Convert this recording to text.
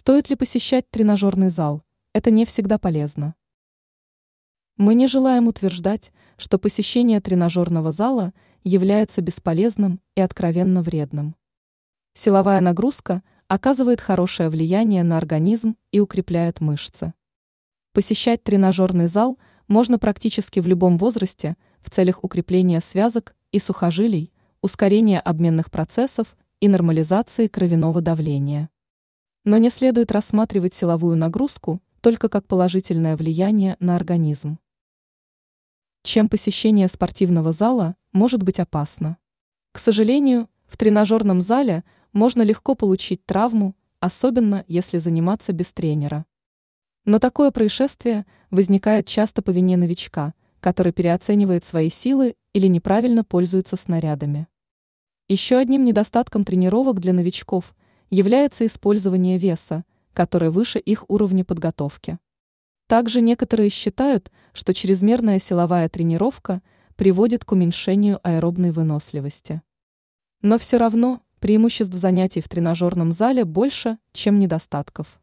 Стоит ли посещать тренажерный зал? Это не всегда полезно. Мы не желаем утверждать, что посещение тренажерного зала является бесполезным и откровенно вредным. Силовая нагрузка оказывает хорошее влияние на организм и укрепляет мышцы. Посещать тренажерный зал можно практически в любом возрасте в целях укрепления связок и сухожилий, ускорения обменных процессов и нормализации кровяного давления. Но не следует рассматривать силовую нагрузку только как положительное влияние на организм. Чем посещение спортивного зала может быть опасно? К сожалению, в тренажерном зале можно легко получить травму, особенно если заниматься без тренера. Но такое происшествие возникает часто по вине новичка, который переоценивает свои силы или неправильно пользуется снарядами. Еще одним недостатком тренировок для новичков является использование веса, который выше их уровня подготовки. Также некоторые считают, что чрезмерная силовая тренировка приводит к уменьшению аэробной выносливости. Но все равно преимуществ занятий в тренажерном зале больше, чем недостатков.